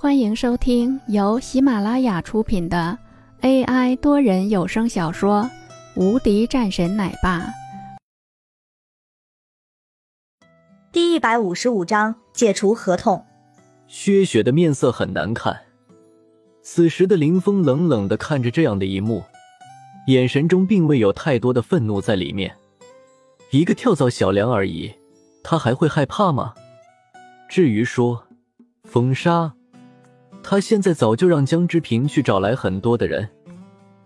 欢迎收听由喜马拉雅出品的 AI 多人有声小说《无敌战神奶爸》第一百五十五章解除合同。薛雪的面色很难看。此时的林峰冷冷的看着这样的一幕，眼神中并未有太多的愤怒在里面。一个跳蚤小梁而已，他还会害怕吗？至于说封杀。他现在早就让江之平去找来很多的人，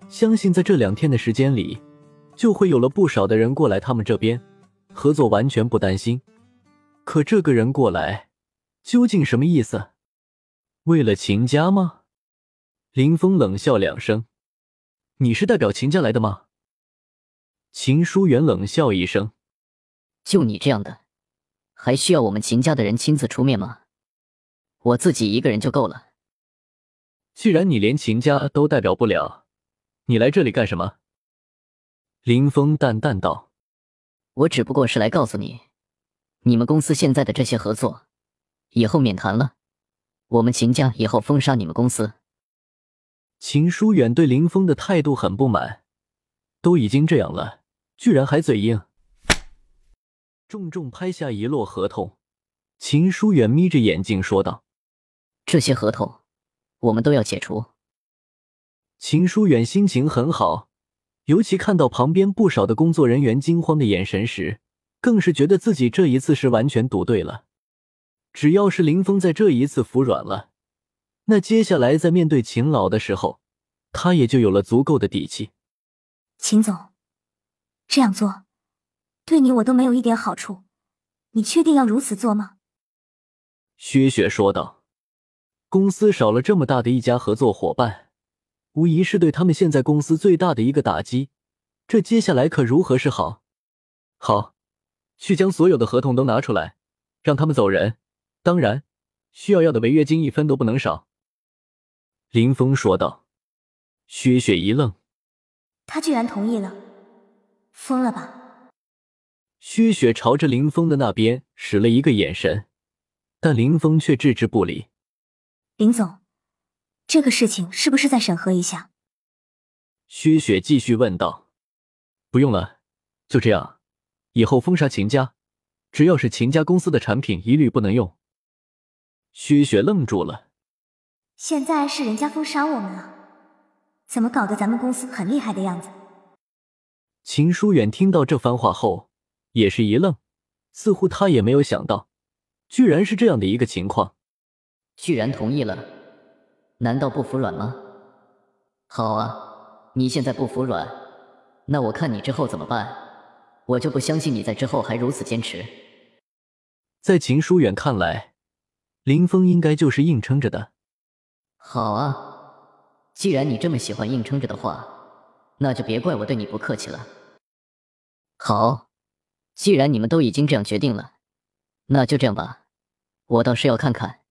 相信在这两天的时间里，就会有了不少的人过来他们这边合作，完全不担心。可这个人过来，究竟什么意思？为了秦家吗？林峰冷笑两声：“你是代表秦家来的吗？”秦书远冷笑一声：“就你这样的，还需要我们秦家的人亲自出面吗？我自己一个人就够了。”既然你连秦家都代表不了，你来这里干什么？林峰淡淡道：“我只不过是来告诉你，你们公司现在的这些合作，以后免谈了。我们秦家以后封杀你们公司。”秦书远对林峰的态度很不满，都已经这样了，居然还嘴硬，重重拍下一摞合同。秦书远眯着眼睛说道：“这些合同。”我们都要解除。秦书远心情很好，尤其看到旁边不少的工作人员惊慌的眼神时，更是觉得自己这一次是完全赌对了。只要是林峰在这一次服软了，那接下来在面对秦老的时候，他也就有了足够的底气。秦总，这样做对你我都没有一点好处，你确定要如此做吗？薛雪说道。公司少了这么大的一家合作伙伴，无疑是对他们现在公司最大的一个打击。这接下来可如何是好？好，去将所有的合同都拿出来，让他们走人。当然，需要要的违约金一分都不能少。”林峰说道。薛雪一愣，他居然同意了，疯了吧？薛雪朝着林峰的那边使了一个眼神，但林峰却置之不理。林总，这个事情是不是再审核一下？薛雪继续问道。不用了，就这样，以后封杀秦家，只要是秦家公司的产品，一律不能用。薛雪愣住了。现在是人家封杀我们了，怎么搞得咱们公司很厉害的样子？秦书远听到这番话后，也是一愣，似乎他也没有想到，居然是这样的一个情况。居然同意了，难道不服软吗？好啊，你现在不服软，那我看你之后怎么办？我就不相信你在之后还如此坚持。在秦书远看来，林峰应该就是硬撑着的。好啊，既然你这么喜欢硬撑着的话，那就别怪我对你不客气了。好，既然你们都已经这样决定了，那就这样吧。我倒是要看看。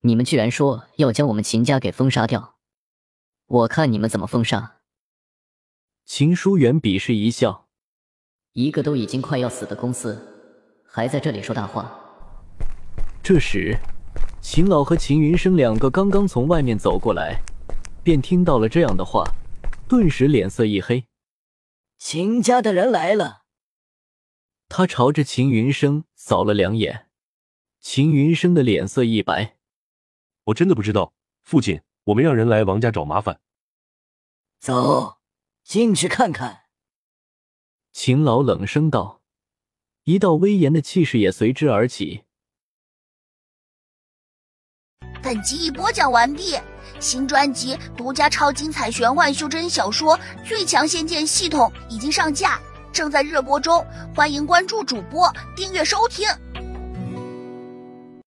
你们居然说要将我们秦家给封杀掉，我看你们怎么封杀！秦书远鄙视一笑，一个都已经快要死的公司，还在这里说大话。这时，秦老和秦云生两个刚刚从外面走过来，便听到了这样的话，顿时脸色一黑。秦家的人来了。他朝着秦云生扫了两眼，秦云生的脸色一白。我真的不知道，父亲，我们让人来王家找麻烦。走进去看看。秦老冷声道，一道威严的气势也随之而起。本集已播讲完毕，新专辑独家超精彩玄幻修真小说《最强仙剑系统》已经上架，正在热播中，欢迎关注主播，订阅收听。